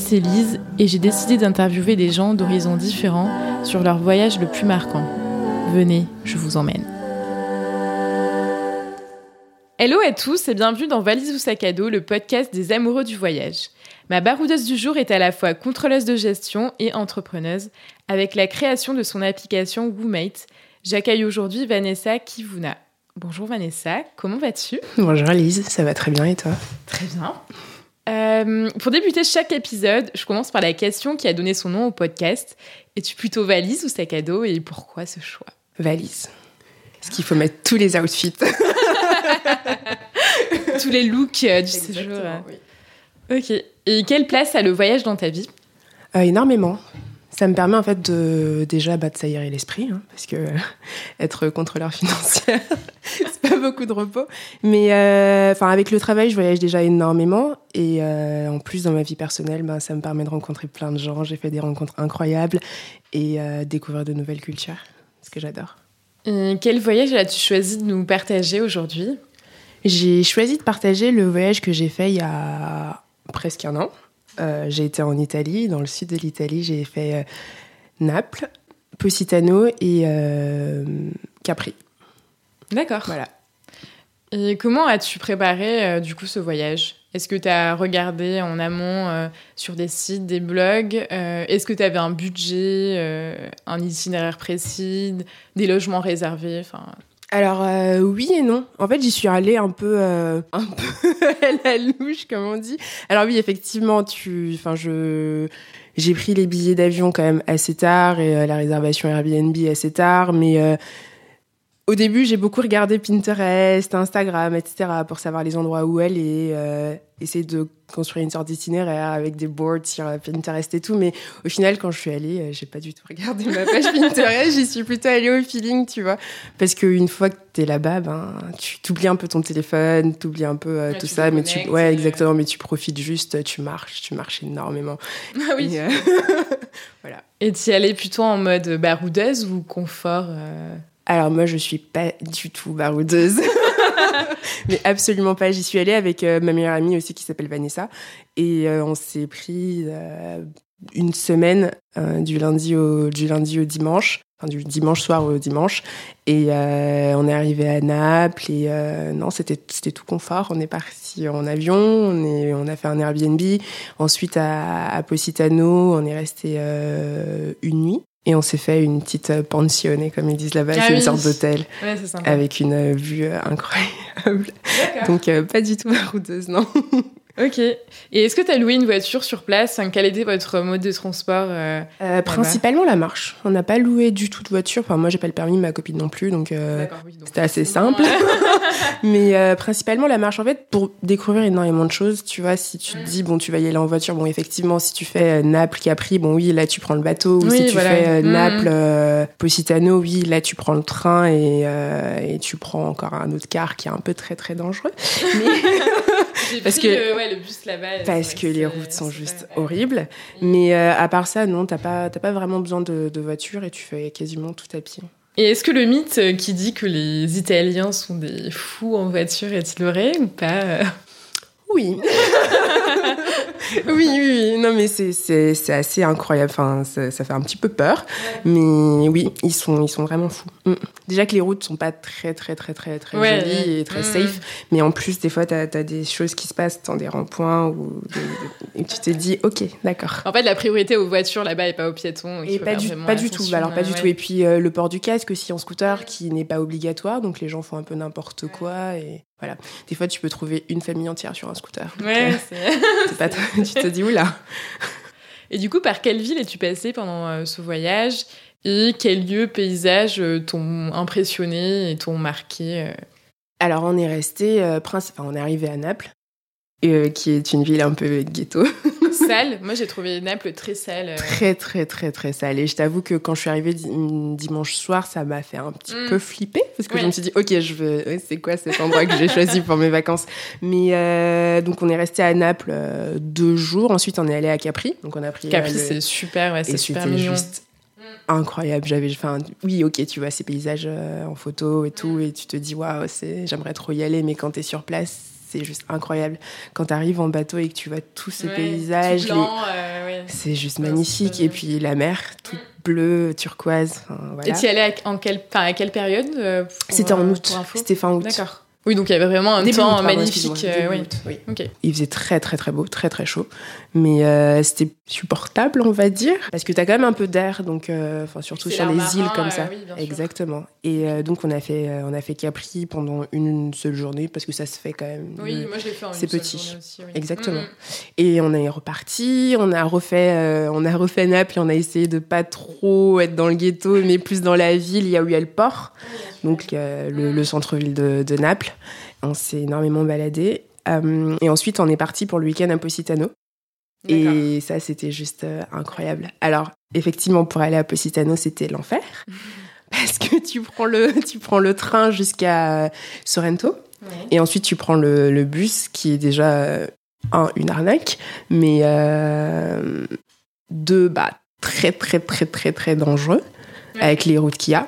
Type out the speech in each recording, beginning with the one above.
c'est Lise et j'ai décidé d'interviewer des gens d'horizons différents sur leur voyage le plus marquant. Venez, je vous emmène. Hello à tous et bienvenue dans Valise ou sac à dos, le podcast des amoureux du voyage. Ma baroudeuse du jour est à la fois contrôleuse de gestion et entrepreneuse. Avec la création de son application WooMate, j'accueille aujourd'hui Vanessa Kivuna. Bonjour Vanessa, comment vas-tu? Bonjour Lise, ça va très bien et toi? Très bien. Euh, pour débuter chaque épisode, je commence par la question qui a donné son nom au podcast. Es-tu plutôt valise ou sac à dos et pourquoi ce choix? Valise. Parce qu'il faut mettre tous les outfits. Tous les looks euh, du séjour. oui. Ok. Et quelle place a le voyage dans ta vie? Euh, énormément. Ça me permet en fait de déjà bah, de s'aérer l'esprit, hein, parce que être contrôleur financier, c'est pas beaucoup de repos. Mais euh, enfin avec le travail, je voyage déjà énormément et euh, en plus dans ma vie personnelle, bah, ça me permet de rencontrer plein de gens. J'ai fait des rencontres incroyables et euh, découvrir de nouvelles cultures, ce que j'adore. Quel voyage as-tu choisi de nous partager aujourd'hui? J'ai choisi de partager le voyage que j'ai fait il y a presque un an. Euh, j'ai été en Italie, dans le sud de l'Italie, j'ai fait euh, Naples, Positano et euh, Capri. D'accord. Voilà. Et comment as-tu préparé euh, du coup ce voyage? Est-ce que tu as regardé en amont euh, sur des sites, des blogs? Euh, Est-ce que tu avais un budget, un itinéraire précis, des logements réservés? Enfin, Alors euh, oui et non. En fait, j'y suis allée un peu, euh, un peu à la louche, comme on dit. Alors oui, effectivement, tu, enfin je, j'ai pris les billets d'avion quand même assez tard et euh, la réservation Airbnb assez tard, mais euh, au début, j'ai beaucoup regardé Pinterest, Instagram, etc. pour savoir les endroits où elle est, euh, essayer de construire une sorte d'itinéraire avec des boards sur euh, Pinterest et tout. Mais au final, quand je suis allée, euh, j'ai pas du tout regardé ma page Pinterest. J'y suis plutôt allée au feeling, tu vois. Parce qu'une fois que t'es là-bas, ben, tu t'oublies un peu ton téléphone, t'oublies un peu euh, Ouais, tout tu ça. Mais tu, ouais, et- exactement. Mais tu profites juste, tu marches, tu marches énormément. Ah oui. Et, euh, Et tu y allais plutôt en mode baroudeuse ou confort euh? Alors moi, je suis pas du tout baroudeuse. Mais absolument pas. J'y suis allée avec euh, ma meilleure amie aussi qui s'appelle Vanessa. Et euh, on s'est pris euh, une semaine du, lundi au, du lundi au dimanche. Enfin, du dimanche soir au dimanche. Et on est arrivé à Naples. Et non, c'était tout confort. On est parti en avion. On, est, on a fait un Airbnb. Ensuite, à, à Positano, on est resté une nuit. Et on s'est fait une petite euh, pensione, comme ils disent là-bas. Ah c'est une sorte d'hôtel Ouais, avec une euh, vue euh, incroyable. Donc pas du tout baroudeuse, non. Ok. Et est-ce que tu as loué une voiture sur place? Quel était votre mode de transport euh Euh, principalement la marche. On n'a pas loué du tout de voiture. Enfin moi j'ai pas le permis, ma copine non plus, donc euh, oui, c'était assez simple. mais euh, principalement la marche. En fait, pour découvrir énormément de choses, tu vois, si tu te dis bon tu vas y aller en voiture, bon effectivement si tu fais euh, Naples, Capri, bon oui là tu prends le bateau. Ou Oui, si tu voilà. fais Mhm. Naples, Positano, oui là tu prends le train et, euh, et tu prends encore un autre car qui est un peu très très dangereux. Mais Parce pris que- le, ouais, le bus là-bas. parce que les routes sont juste ouais. horribles. Mais euh, à part ça, non, t'as pas, t'as pas vraiment besoin de, de voiture et tu fais quasiment tout à pied. Et est-ce que le mythe euh, qui dit que les Italiens sont des fous en voiture est-il vrai ou pas euh? Oui. oui, oui, oui. Non, mais c'est, assez incroyable. Enfin, ça, ça fait un petit peu peur. Mais oui, ils sont, ils sont vraiment fous. Mm. Déjà que les routes sont pas très, très, très, très, très Ouais, jolies ouais. et très Mm. safe. Mais en plus, des fois, t'as, as des choses qui se passent dans des ronds-points des- des- et tu te dis, ok, d'accord. En fait, la priorité aux voitures là-bas et pas aux piétons. Et pas du, pas du tout, alors pas du ouais. tout. Et puis euh, le port du casque aussi en scooter qui n'est pas obligatoire, donc les gens font un peu n'importe quoi et voilà. Des fois tu peux trouver une famille entière sur un scooter. Ouais, euh, c'est- pas tu te dis oula. Et du coup, par quelle ville es-tu passé pendant euh, ce voyage Et quels lieux, paysages euh, t'ont impressionné et t'ont marqué Alors on est resté, euh, enfin, on est arrivé à Naples, euh, qui est une ville un peu ghetto, Sale Moi, j'ai trouvé Naples très sale. euh. très très très très sale. Et je t'avoue que quand je suis arrivée di- dimanche soir, ça m'a fait un petit Mm. peu flipper parce que Oui. je me suis dit ok, je veux, c'est quoi cet endroit que j'ai choisi pour mes vacances? Mais euh, donc on est resté à Naples euh, deux jours. Ensuite on est allé à Capri. Donc on a pris Capri, le- c'est super, ouais, c'est super c'était mignon. juste incroyable. J'avais, enfin, oui, ok, tu vois ces paysages euh, en photo et tout, et tu te dis waouh, c'est, j'aimerais trop y aller, mais quand t'es sur place, c'est juste incroyable. Quand tu arrives en bateau et que tu vois tous ces paysages, euh, c'est juste magnifique. Et puis la mer, toute bleue, turquoise. Et tu y allais en quelle, à quelle période euh, C'était en août. C'était fin août. D'accord. Oui, donc il y avait vraiment un temps magnifique. Euh, oui. Il faisait très très très beau, très très chaud, mais euh, c'était supportable, on va dire, parce que tu as quand même un peu d'air, donc euh, enfin surtout sur les îles comme ça. Exactement. Et donc on a fait on a fait Capri pendant une seule journée parce que ça se fait quand même. Oui, moi je l'ai fait en C'est petit. Aussi, Exactement. Et on est reparti, on a refait on a refait Naples et on a essayé de pas trop être dans le ghetto, mais plus dans la ville, il y a où il y a le port donc le, centre-ville de, Naples. On s'est énormément baladé. Euh, et ensuite, on est parti pour le week-end à Positano. Et ça, c'était juste euh, incroyable. Alors, effectivement, pour aller à Positano, c'était l'enfer. parce que tu prends le, tu prends le train jusqu'à Sorrento. Et ensuite, tu prends le, bus, qui est déjà euh, une arnaque, mais deux, bah, très, très, très, très, très dangereux, avec les routes qu'il y a.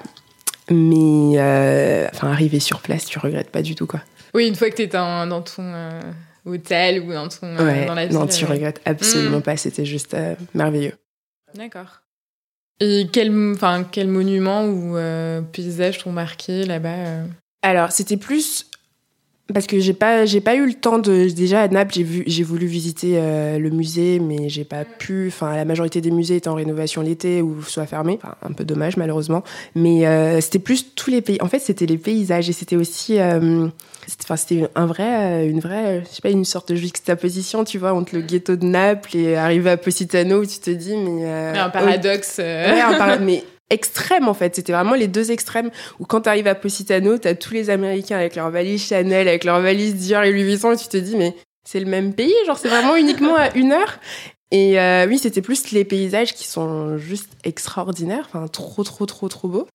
Mais euh, enfin, arriver sur place, tu regrettes pas du tout, quoi. Oui, une fois que tu es dans, ton euh, hôtel ou dans, ton, euh, dans la ville. Non, tu regrettes absolument mm. pas. C'était juste merveilleux. D'accord. Et quel, quel monument ou paysage t'ont marqué là-bas Alors, c'était plus parce que j'ai pas j'ai pas eu le temps de déjà à Naples j'ai vu j'ai voulu visiter euh, le musée mais j'ai pas pu enfin la majorité des musées étaient en rénovation l'été ou soit fermés. Enfin, un peu dommage malheureusement. Mais euh, c'était plus tous les pays en fait c'était les paysages et c'était aussi euh, enfin c'était un vrai une vraie je sais pas une sorte de juxtaposition tu vois entre le ghetto de Naples et arriver à Positano où tu te dis mais, un paradoxe ouais, un mais extrême en fait. C'était vraiment les deux extrêmes où quand tu arrives à Positano, tu as tous les Américains avec leur valise Chanel, avec leur valise Dior et Louis Vuitton et tu te dis mais c'est le même pays, genre c'est vraiment uniquement à une heure? Et euh, oui, c'était plus les paysages qui sont juste extraordinaires, enfin trop trop trop trop beaux.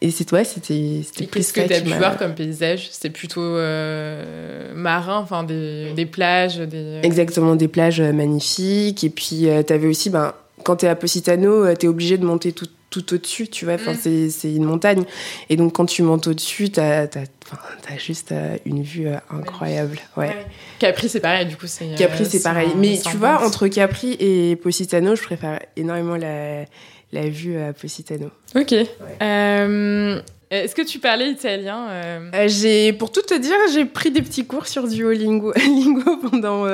Et c'est toi, c'était c'était Qu'est-ce que tu as pu voir comme paysage? C'était plutôt euh, marin, enfin des, des, plages, des Exactement, des plages magnifiques et puis euh, tu avais aussi ben quand tu es à Positano, tu es obligé de monter tout tout au-dessus, tu vois. Enfin, mm. c'est une montagne. Et donc, quand tu montes au-dessus, t'as as, juste euh, une vue euh, incroyable. Ouais. Capri, c'est pareil, du coup. Capri, c'est euh, pareil. Mais tu vois, entre Capri et Positano, je préfère énormément la, la vue à Positano. Ok. Est-ce que tu parlais italien J'ai, pour tout te dire, j'ai pris des petits cours sur Duolingo pendant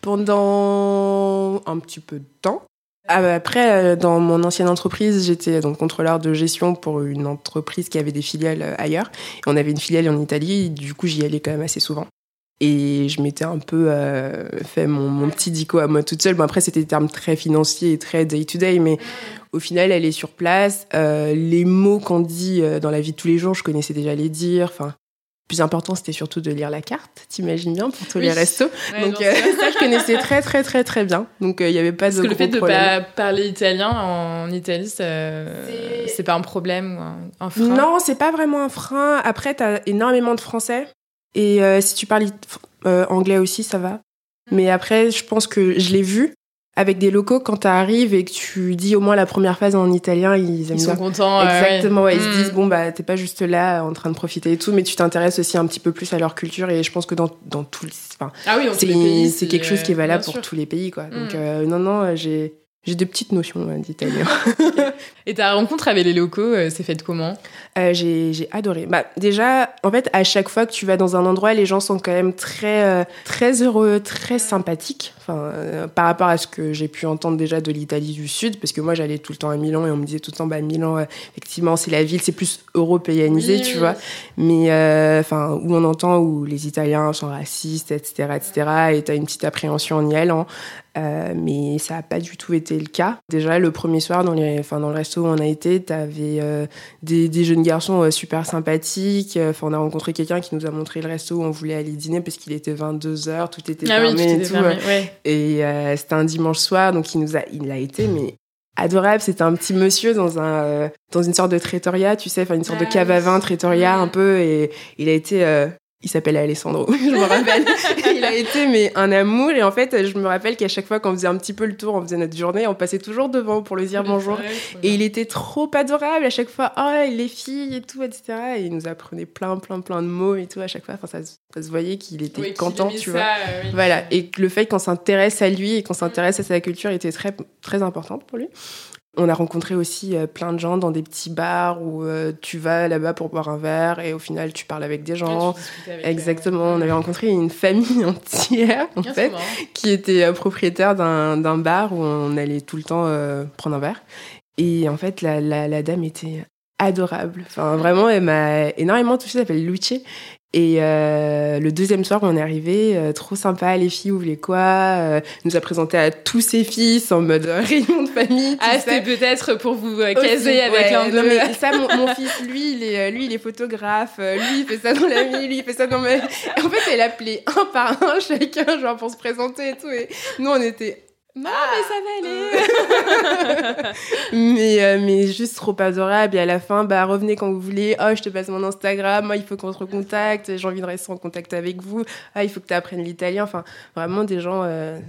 pendant un petit peu de temps. Ah, après, euh, dans mon ancienne entreprise, j'étais donc contrôleur de gestion pour une entreprise qui avait des filiales euh, ailleurs. On avait une filiale en Italie, du coup j'y allais quand même assez souvent. Et je m'étais un peu euh, fait mon, petit dico à moi toute seule. Bon, après, c'était des termes très financiers et très day-to-day, mais au final, elle est sur place. les mots qu'on dit dans la vie de tous les jours, je connaissais déjà les dire. Enfin, plus important, c'était surtout de lire la carte, t'imagines bien, pour tous les restos. Donc euh, ça, je connaissais très très très très bien. Donc euh, il n'y avait pas de Parce que le fait de pas parler italien en Italie, c'est pas un problème un, frein? Non, c'est pas vraiment un frein. Après, t'as énormément de français. Et euh, si tu parles anglais aussi, ça va. Mais après, je pense que je l'ai vu avec des locaux, quand tu arrives et que tu dis au moins la première phase en italien, ils aiment Ils sont contents. Exactement, Ils se disent, bon, bah, t'es pas juste là en train de profiter et tout, mais tu t'intéresses aussi un petit peu plus à leur culture et je pense que dans, dans tout enfin, ah oui, c'est quelque chose qui est valable pour tous les pays, quoi. Donc, hmm. euh, non, non, j'ai, j'ai de petites notions d'italien. Et ta rencontre avec les locaux, euh, c'est faite comment euh, J'ai adoré. Bah, déjà, en fait, à chaque fois que tu vas dans un endroit, les gens sont quand même très, euh, très heureux, très sympathiques. Enfin, par rapport à ce que j'ai pu entendre déjà de l'Italie du Sud, parce que moi, j'allais tout le temps à Milan et on me disait tout le temps, bah, Milan, effectivement, c'est la ville, c'est plus européanisé, tu vois. Mais, enfin, où on entend où les Italiens sont racistes, etc., etc., et t'as une petite appréhension en y allant. Mais ça n'a pas du tout été le cas. Déjà, le premier soir, dans, les, enfin, dans le resto où on a été, tu avais euh, des, des, jeunes garçons euh, super sympathiques. Enfin, on a rencontré quelqu'un qui nous a montré le resto où on voulait aller dîner parce qu'il était 22h, tout était ah fermé et tout. Et euh, c'était un dimanche soir, donc il nous a, il a été, mais adorable. C'était un petit monsieur dans un dans une sorte de trattoria, tu sais, enfin une sorte de ah cave à vin trattoria un peu, et il a été il s'appelle Alessandro, je me rappelle. il a été mais un amour et en fait je me rappelle qu'à chaque fois qu'on faisait un petit peu le tour, on faisait notre journée, on passait toujours devant pour lui dire bonjour et il était trop adorable à chaque fois. Oh les filles et tout etc. Et il nous apprenait plein plein plein de mots et tout à chaque fois. Enfin ça, ça se voyait qu'il était content, tu vois. Euh, voilà et le fait qu'on s'intéresse à lui et qu'on s'intéresse à sa culture était très très importante pour lui. On a rencontré aussi euh, plein de gens dans des petits bars où euh, tu vas là-bas pour boire un verre et au final tu parles avec des gens. Exactement. On avait rencontré une famille entière en fait qui était euh, propriétaire d'un bar où on allait tout le temps prendre un verre. Et en fait la, la, la dame était adorable. Enfin vraiment elle m'a énormément touchée. Elle s'appelle Luce et euh, le deuxième soir, on est arrivé, euh, trop sympa, les filles, vous voulez quoi euh, nous a présenté à tous ses fils en mode réunion de famille. Ah, c'était peut-être pour vous caser avec l'un Non, mais ça, mon, fils, lui, il est, lui, il est photographe. lui, il fait ça dans la vie, lui, il fait ça dans ma... En fait, elle appelait un par un chacun, genre, pour se présenter et tout. Et nous, on était non, mais ça va aller. mais, euh, mais juste trop adorable. Et à la fin, bah, revenez quand vous voulez. Oh, je te passe mon Instagram. Moi, il faut qu'on se recontacte. J'ai envie de rester en contact avec vous. Ah, il faut que tu apprennes l'italien. Enfin, vraiment des gens euh,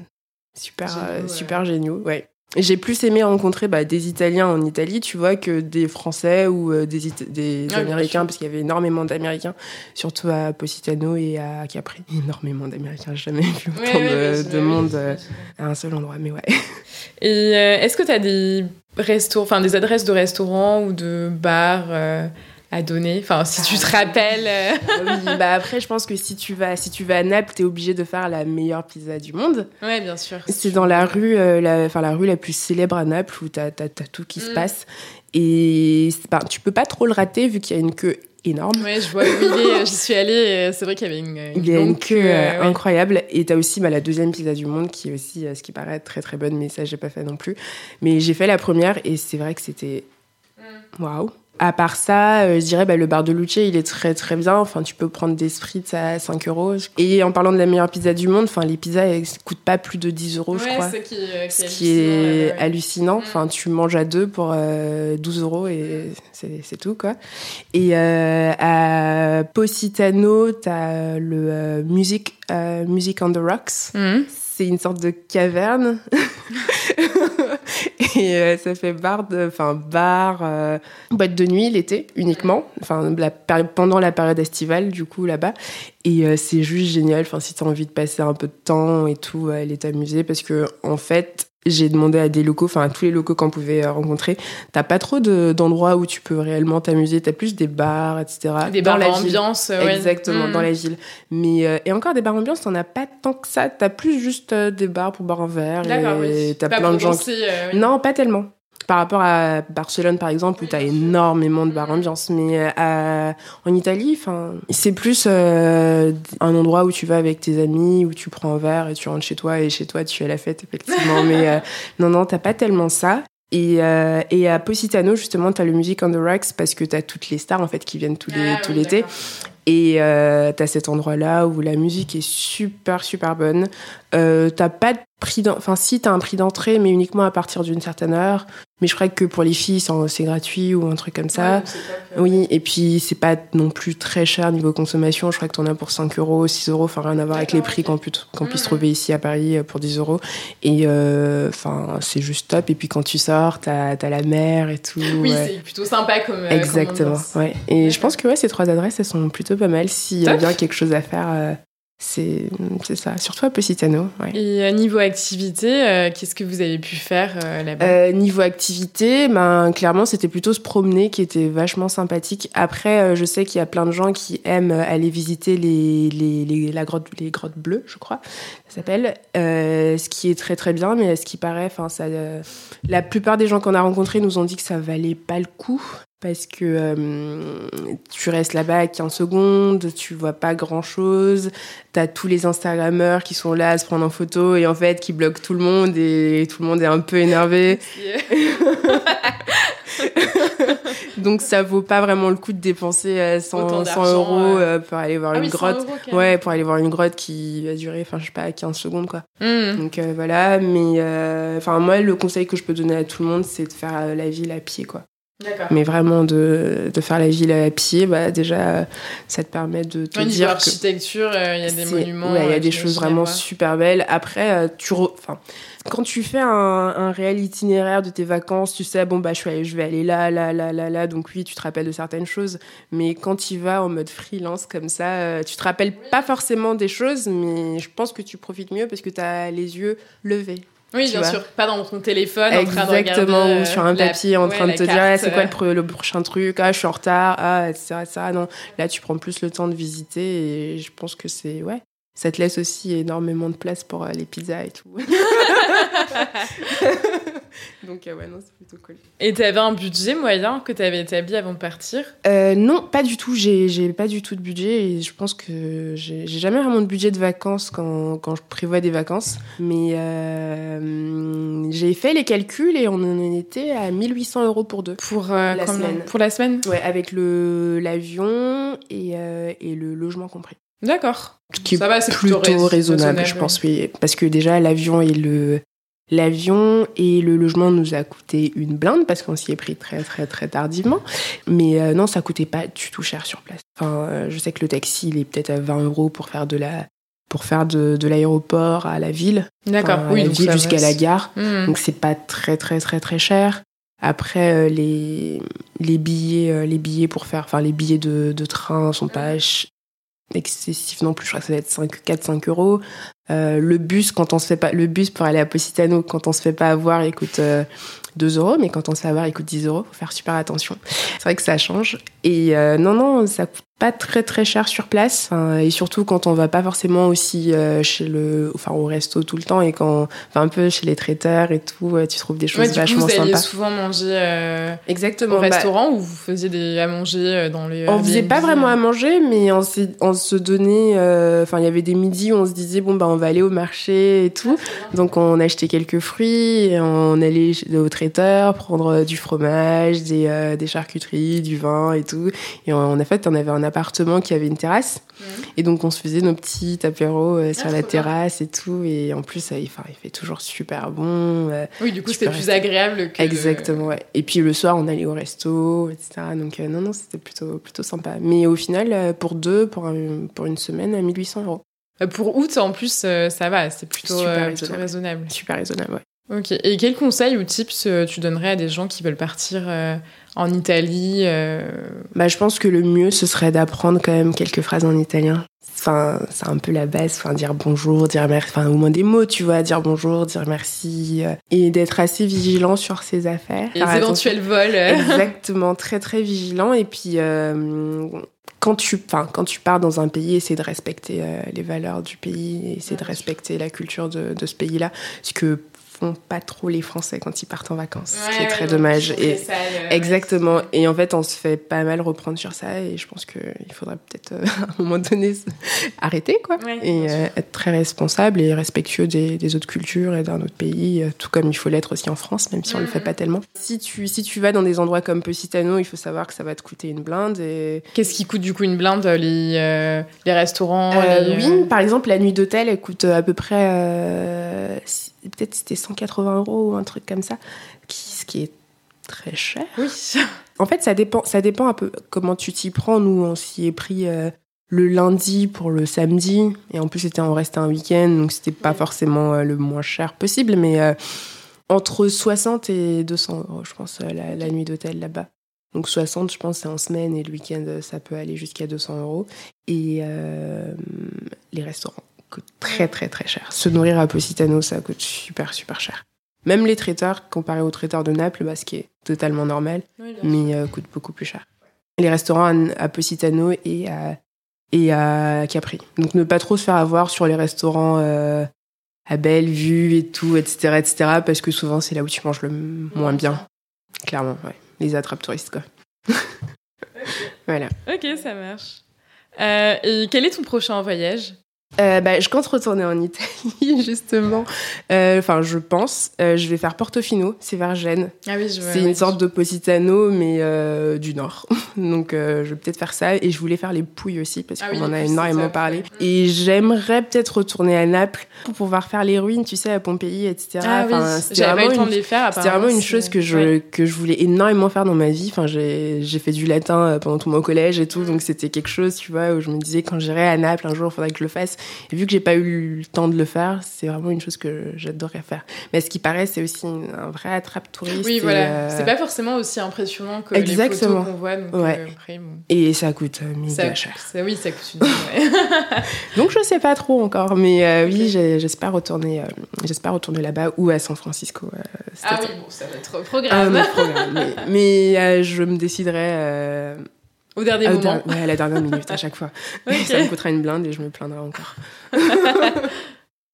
super, euh, super géniaux. Ouais. J'ai plus aimé rencontrer bah, des Italiens en Italie, tu vois, que des Français ou euh, des, des Américains, parce qu'il y avait énormément d'Américains, surtout à Positano et à Capri. Énormément d'Américains, j'ai jamais vu autant de, monde euh, à un seul endroit, mais ouais. Et euh, est-ce que tu as des restos, des adresses de restaurants ou de bars à donner Enfin, si tu te rappelles. Euh. oui, bah après, je pense que si tu vas, si tu vas à Naples, t'es obligé de faire la meilleure pizza du monde. Ouais, bien sûr. C'est dans la rue, euh, la, enfin la rue la plus célèbre à Naples où t'as as, tout qui se mm. passe. Et bah, tu peux pas trop le rater vu qu'il y a une queue énorme. Ouais, je vois où il est. J'y suis allée. C'est vrai qu'il y avait une, il y a une queue, euh, incroyable. Et t'as aussi bah, la deuxième pizza du monde qui est aussi, ce qui paraît très très bonne, mais ça j'ai pas fait non plus. Mais j'ai fait la première et c'est vrai que c'était mm. waouh. À part ça, euh, je dirais bah, le bar de Luce, il est très très bien. Enfin, tu peux prendre des frites à 5 euros. Et en parlant de la meilleure pizza du monde, enfin, les pizzas elles coûtent pas plus de 10 euros, je crois. Ce qui, euh, ce qui est hallucinant. Mm. Enfin, tu manges à deux pour 12 euh, euros et c'est tout quoi. Et à Positano, t'as le Music Music on the Rocks. Mm. C'est une sorte de caverne. et euh, ça fait bar enfin bar, euh, boîte de nuit l'été uniquement, enfin la pendant la période estivale du coup là-bas. Et euh, c'est juste génial. Enfin si t'as envie de passer un peu de temps et tout, aller t'amuser parce que en fait j'ai demandé à des locaux, enfin à tous les locaux qu'on pouvait euh, rencontrer, t'as pas trop d'endroits où tu peux réellement t'amuser, t'as plus des bars, etc. Des bars ambiance, ouais. Exactement, dans mm. la ville. Mais euh, et encore des bars ambiance, t'en as pas tant que ça. T'as plus juste euh, des bars pour boire un verre. D'accord, oui. T'as plein de gens. Non, pas tellement. Par rapport à Barcelone par exemple où tu as énormément de bars ambiance mais euh, en Italie enfin c'est plus euh, un endroit où tu vas avec tes amis où tu prends un verre et tu rentres chez toi et chez toi tu es à la fête effectivement. Mais euh, non non t'as pas tellement ça. Et, et à Positano justement tu as le Music on the Rocks parce que tu as toutes les stars en fait qui viennent tous les ah tout l'été et euh, t'as cet endroit-là où la musique est super, super bonne. Euh, t'as pas de prix Enfin, si, t'as un prix d'entrée, mais uniquement à partir d'une certaine heure. Mais je crois que pour les filles, c'est gratuit ou un truc comme ça. oui, et puis c'est pas non plus très cher niveau consommation. Je crois que t'en as pour 5 euros, 6 euros. Enfin, rien à voir avec les prix qu'on puisse, puisse mm. trouver ici à Paris euh, pour 10 euros. Et euh, enfin, c'est juste top. Et puis quand tu sors, t'as as la mer et tout. Oui, c'est plutôt sympa comme. Euh, Exactement, ouais. Et je pense que ouais, ces trois adresses, elles sont plutôt pas mal. S'il y a bien quelque chose à faire, euh, c'est ça, surtout à Positano. Et euh, niveau activité, euh, qu'est-ce que vous avez pu faire là-bas? Niveau activité, ben, clairement, c'était plutôt se promener qui était vachement sympathique. Après, je sais qu'il y a plein de gens qui aiment aller visiter les, les, les, la grotte, les grottes bleues, je crois, ça s'appelle. ce qui est très très bien, mais ce qui paraît, ça, la plupart des gens qu'on a rencontrés nous ont dit que ça valait pas le coup parce que euh, tu restes là-bas à 15 secondes, tu vois pas grand-chose, t'as tous les Instagrammeurs qui sont là à se prendre en photo et en fait qui bloquent tout le monde et tout le monde est un peu énervé. Donc ça vaut pas vraiment le coup de dépenser 100, euh, 100 euros euh, pour aller voir ah une grotte. ouais, pour aller voir une grotte qui va durer, enfin je sais pas, 15 secondes quoi. Hmm. Donc voilà, mais enfin moi le conseil que je peux donner à tout le monde c'est de faire la ville à pied quoi. Mais vraiment de, de, faire la ville à pied, bah déjà, ça te permet de te ouais, dire. L'architecture, il y a des monuments. il y a des choses vraiment super belles. Après, tu. Enfin quand tu fais un, un, réel itinéraire de tes vacances, tu sais, bon, bah, je, suis je vais aller là, là, là, là, là, donc oui, tu te rappelles de certaines choses. Mais quand tu vas en mode freelance comme ça, euh, tu te rappelles pas forcément des choses, mais je pense que tu profites mieux parce que tu as les yeux levés. Oui, bien sûr. Pas dans ton téléphone Exactement, en train de regarder, ou sur un papier en train de te dire ah, c'est quoi le, le, prochain truc, ah je suis en retard, ah etc., etc. Non, là tu prends plus le temps de visiter et je pense que c'est ouais, ça te laisse aussi énormément de place pour euh, les pizzas et tout. Donc, euh, ouais, non, c'est plutôt cool. Et tu avais un budget moyen que tu avais établi avant de partir? Euh, Non, pas du tout. J'ai pas du tout de budget et je pense que j'ai jamais vraiment de budget de vacances quand, quand je prévois des vacances. Mais j'ai fait les calculs et on en était à 1800 euros pour deux. Pour la semaine. Pour la semaine? Ouais, avec l'avion et, et le logement compris. D'accord. Qui Ça va, c'est plutôt, raisonnable, je pense, oui. Parce que déjà, l'avion et le. L'avion et le logement nous a coûté une blinde parce qu'on s'y est pris très très très tardivement. Mais euh, non, ça coûtait pas du tout cher sur place. Enfin, euh, je sais que le taxi, il est peut-être à 20 euros pour faire de la pour faire de, de l'aéroport à la ville. D'accord, oui, la ville jusqu'à la gare. Hmm. Donc c'est pas très très très très cher. Après euh, les les billets les billets pour faire enfin les billets de, de train sont pas excessif non plus, je crois que ça va être 5, 4, 5 euros. Euh, le bus, quand on se fait pas, le bus pour aller à Positano, quand on se fait pas avoir, il coûte euh, 2 euros, mais quand on se fait avoir, il coûte 10 euros. Faut faire super attention. C'est vrai que ça change. Et euh, non, non, ça coûte pas très très cher sur place. Enfin, et surtout quand on va pas forcément aussi euh, chez le, enfin au resto tout le temps et quand, enfin un peu chez les traiteurs et tout, tu trouves des choses ouais, vachement coup, vous alliez souvent manger euh, exactement au bah, restaurant ou vous faisiez des à manger dans les. On faisait pas vraiment à manger, mais on, on se donnait, enfin il y avait des midis où on se disait bon bah on va aller au marché et tout, donc on achetait quelques fruits, et on allait au traiteur prendre du fromage, des, des charcuteries, du vin et tout, et en fait on avait un appartement qui avait une terrasse. Et donc on se faisait nos petits apéros euh, sur ah, la terrasse et tout. Et en plus, ça, il, il fait toujours super bon. Euh, oui, du coup, c'était plus agréable que. Exactement, ouais. Et puis le soir, on allait au resto, etc. Donc euh, non, non, c'était plutôt, plutôt sympa. Mais au final, pour deux, pour, pour une semaine, à 1800 euros. Pour août, en plus, ça va, c'est plutôt, plutôt, raisonnable. Super raisonnable, ouais. Ok. Et quels conseils ou tips tu donnerais à des gens qui veulent partir en Italie euh, bah, Je pense que le mieux, ce serait d'apprendre quand même quelques phrases en italien. Enfin, c'est un peu la base, enfin, dire bonjour, dire merci, enfin, au moins des mots, tu vois, dire bonjour, dire merci, euh, et d'être assez vigilant sur ses affaires. Les éventuels vols. Exactement, très très vigilant. Et puis, euh, quand tu, enfin, quand tu pars dans un pays, essaie de respecter les valeurs du pays, essaie de respecter la culture de, de ce pays-là. Parce que font pas trop les Français quand ils partent en vacances, ce qui est très dommage. Et exactement. Et en fait, on se fait pas mal reprendre sur ça, et je pense qu'il faudrait peut-être euh, à un moment donné arrêter, quoi, et euh, être très responsable et respectueux des, autres cultures et d'un autre pays, euh, tout comme il faut l'être aussi en France, même si on le fait mm. pas tellement. Si tu si tu vas dans des endroits comme Positano, il faut savoir que ça va te coûter une blinde. Et qu'est-ce qui coûte du coup une blinde les les restaurants Oui, par exemple, la nuit d'hôtel, elle coûte à peu près peut-être c'était 180 euros ou un truc comme ça, qui, ce qui est très cher. Oui. En fait, ça dépend, ça dépend un peu comment tu t'y prends. Nous, on s'y est pris euh, le lundi pour le samedi, et en plus c'était on restait un week-end, donc c'était pas forcément euh, le moins cher possible, mais euh, entre 60 et 200 euros, je pense, la, la, nuit d'hôtel là-bas. Donc 60, je pense, c'est en semaine, et le week-end, ça peut aller jusqu'à 200 euros. Et les restaurants coûte très très très cher. Se nourrir à Positano, ça coûte super super cher. Même les traiteurs, comparé aux traiteurs de Naples, bah, ce qui est totalement normal, mais euh, coûte beaucoup plus cher. Les restaurants à, Positano et à, et à Capri. Donc ne pas trop se faire avoir sur les restaurants euh, à belle vue et tout, etc., etc., parce que souvent c'est là où tu manges le moins bien. Clairement, ouais. Les attrapes touristes, quoi. voilà. Ok, ça marche. Euh, et quel est ton prochain voyage? Euh, bah, je compte retourner en Italie, justement. Euh, Enfin, je pense. Euh, je vais faire Portofino, c'est vers Gênes. Ah oui, je C'est une sorte de Positano, mais euh, du Nord. Donc, euh, je vais peut-être faire ça. Et je voulais faire les Pouilles aussi, parce Ah qu'on oui, en a énormément parlé. ouais. Et j'aimerais peut-être retourner à Naples pour pouvoir faire les ruines, tu sais, à Pompéi, etc. Ah Enfin, oui, c'était j'avais pas eu vraiment le temps une- de les faire. C'était vraiment une chose que je, Ouais. que je voulais énormément faire dans ma vie. Enfin, j'ai j'ai fait du latin pendant tout mon collège et tout, donc c'était quelque chose, tu vois, où je me disais quand j'irai à Naples un jour, il faudrait que je le fasse. Et vu que j'ai pas eu le temps de le faire, c'est vraiment une chose que j'adorerais faire. Mais ce qui paraît, c'est aussi une- un vrai attrape touriste. Oui, voilà. euh, C'est pas forcément aussi impressionnant que Exactement. les photos qu'on voit. Donc, Ouais. euh, après, bon, Et ça coûte euh, méga ça, cher. ça- oui, ça coûte une ouais. Donc je sais pas trop encore, mais euh, oui, j'espère retourner, j'espère retourner là-bas ou à San Francisco. Ah oui, bon, ça va être Un programme. autre programme. mais mais, je me déciderai Au dernier au moment. der- ouais, à la dernière minute à chaque fois. Ça me coûtera une blinde et je me plaindrai encore.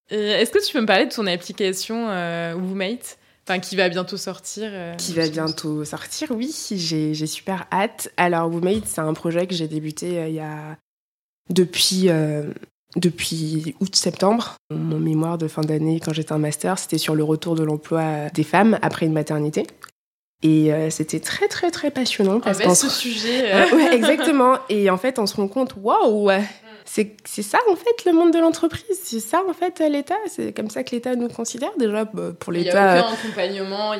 Et Est-ce que tu peux me parler de ton application euh, WooMate? Enfin, qui va bientôt sortir. euh, Qui va bientôt sortir, oui, j'ai j'ai super hâte. Alors, WooMate, c'est un projet que j'ai débuté euh, il y a depuis, euh, depuis août-septembre. Mon mémoire de fin d'année, quand j'étais en master, c'était sur le retour de l'emploi des femmes après une maternité. Et euh, c'était très, très, très passionnant. Parce vaste se- sujet. euh, Euh, ouais, exactement. Et en fait, on se rend compte, waouh, c'est c'est ça en fait le monde de l'entreprise, c'est ça en fait l'État, c'est comme ça que l'État nous considère déjà bah, pour l'État.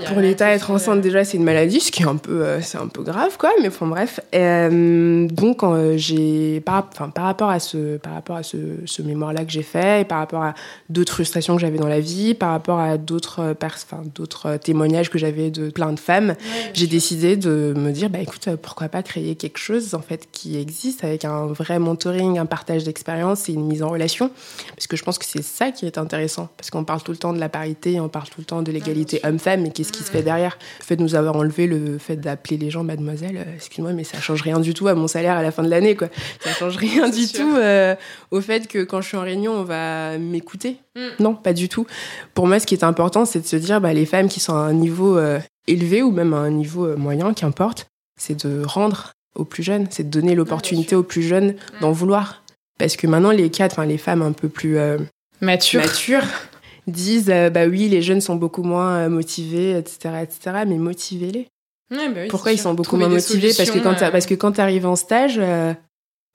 pour l'État, être enceinte euh, déjà c'est une maladie, ce qui est un peu, euh, c'est un peu grave quoi. Mais bon bref. Euh, donc j'ai par, enfin, par rapport à ce, par rapport à ce, ce mémoire-là que j'ai fait, et par rapport à d'autres frustrations que j'avais dans la vie, par rapport à d'autres, pers- enfin, d'autres témoignages que j'avais de plein de femmes, ouais, j'ai décidé de me dire bah écoute pourquoi pas créer quelque chose en fait qui existe avec un vrai mentoring un partage d'expérience et une mise en relation. Parce que je pense que c'est ça qui est intéressant. Parce qu'on parle tout le temps de la parité on parle tout le temps de l'égalité homme-femme mais qu'est-ce qui se fait derrière? Le fait de nous avoir enlevé le fait d'appeler les gens mademoiselle euh, excuse-moi mais ça change rien du tout à mon salaire à la fin de l'année quoi. Ça change rien du sûr. tout euh, au fait que quand je suis en réunion on va m'écouter. Mm. non pas du tout. Pour moi ce qui est important c'est de se dire bah, les femmes qui sont à un niveau euh, élevé ou même à un niveau euh, moyen, qu'importe, c'est de rendre aux plus jeunes, c'est de donner l'opportunité aux plus jeunes d'en vouloir. Parce que maintenant, les cadres, enfin les femmes un peu plus euh, Mature. matures, disent euh, bah oui, les jeunes sont beaucoup moins euh, motivés, etc., etc. Mais motivez-les. Ouais, bah oui, Pourquoi ils sûr. sont beaucoup Trouver moins motivés? Parce que quand parce que quand tu arrives en stage,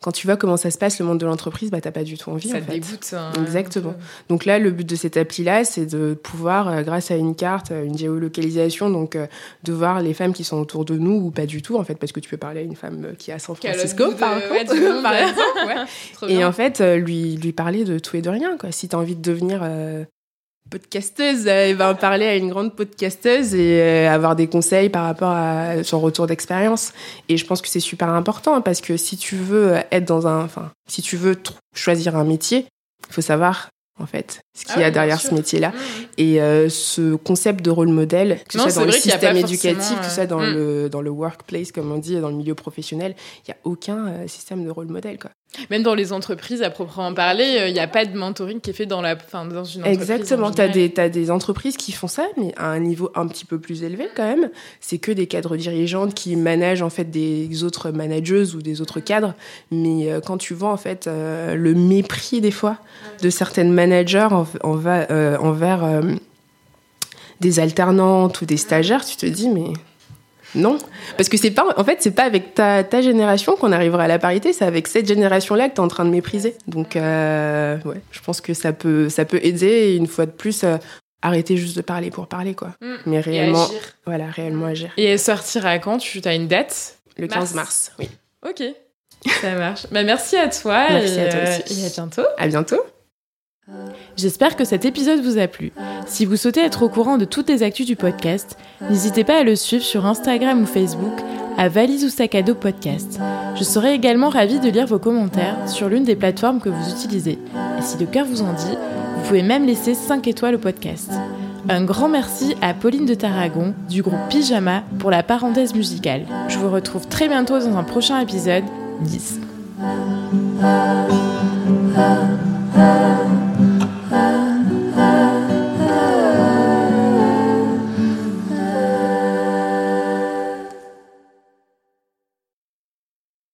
quand tu vois comment ça se passe le monde de l'entreprise, bah t'as pas du tout envie. ça en te fait. dégoûte. hein, Exactement. Donc là, le but de cette appli-là, c'est de pouvoir, euh, grâce à une carte, euh, une géolocalisation, donc euh, de voir les femmes qui sont autour de nous ou pas du tout, en fait, parce que tu peux parler à une femme qui est à San Francisco, bout de- par, ouais, par exemple. ouais. Et bien. en fait, lui, lui parler de tout et de rien, quoi. Si tu as envie de devenir euh, podcasteuse, euh, eh ben, parler à une grande podcasteuse et euh, avoir des conseils par rapport à son retour d'expérience. Et je pense que c'est super important parce que si tu veux être dans un, enfin, si tu veux choisir un métier, il faut savoir en fait ce qu'il Ah y a oui, bien derrière ce métier-là. Mm. Et euh, ce concept de rôle modèle, que ce soit dans le système éducatif, que ce euh, soit dans, mm. le, dans le workplace, comme on dit, dans le milieu professionnel, il n'y a aucun euh, système de rôle modèle. Quoi. Même dans les entreprises, à proprement parler, il n'y a pas de mentoring qui est fait dans, la, enfin, dans une entreprise. Exactement, en tu as des, entreprises qui font ça, mais à un niveau un petit peu plus élevé quand même. C'est que des cadres dirigeantes qui managent en fait des autres manageuses ou des autres cadres. Mais euh, quand tu vois en fait euh, le mépris des fois de certaines managers en, en va- euh, envers euh, des alternantes ou des stagiaires, tu te dis mais non, parce que c'est pas, en fait, c'est pas avec ta, ta génération qu'on arrivera à la parité, c'est avec cette génération-là que tu es en train de mépriser. Donc, euh, ouais, je pense que ça peut, ça peut aider. Et une fois de plus, euh, arrêter juste de parler pour parler, quoi. Mm. Mais Et réellement, agir. voilà, réellement agir. Et elle sortira quand? Tu as une date? Le Mars. 15 mars, oui. Ok, ça marche. bah, merci à toi. Merci et, à toi euh, aussi. et à bientôt. À bientôt. J'espère que cet épisode vous a plu. Si vous souhaitez être au courant de toutes les actus du podcast, n'hésitez pas à le suivre sur Instagram ou Facebook à Valise ou Sac à dos Podcast. Je serai également ravie de lire vos commentaires sur l'une des plateformes que vous utilisez. Et si le cœur vous en dit, vous pouvez même laisser 5 étoiles au podcast. Un grand merci à Pauline de Tarragon du groupe Pyjama pour la parenthèse musicale. Je vous retrouve très bientôt dans un prochain épisode. 10.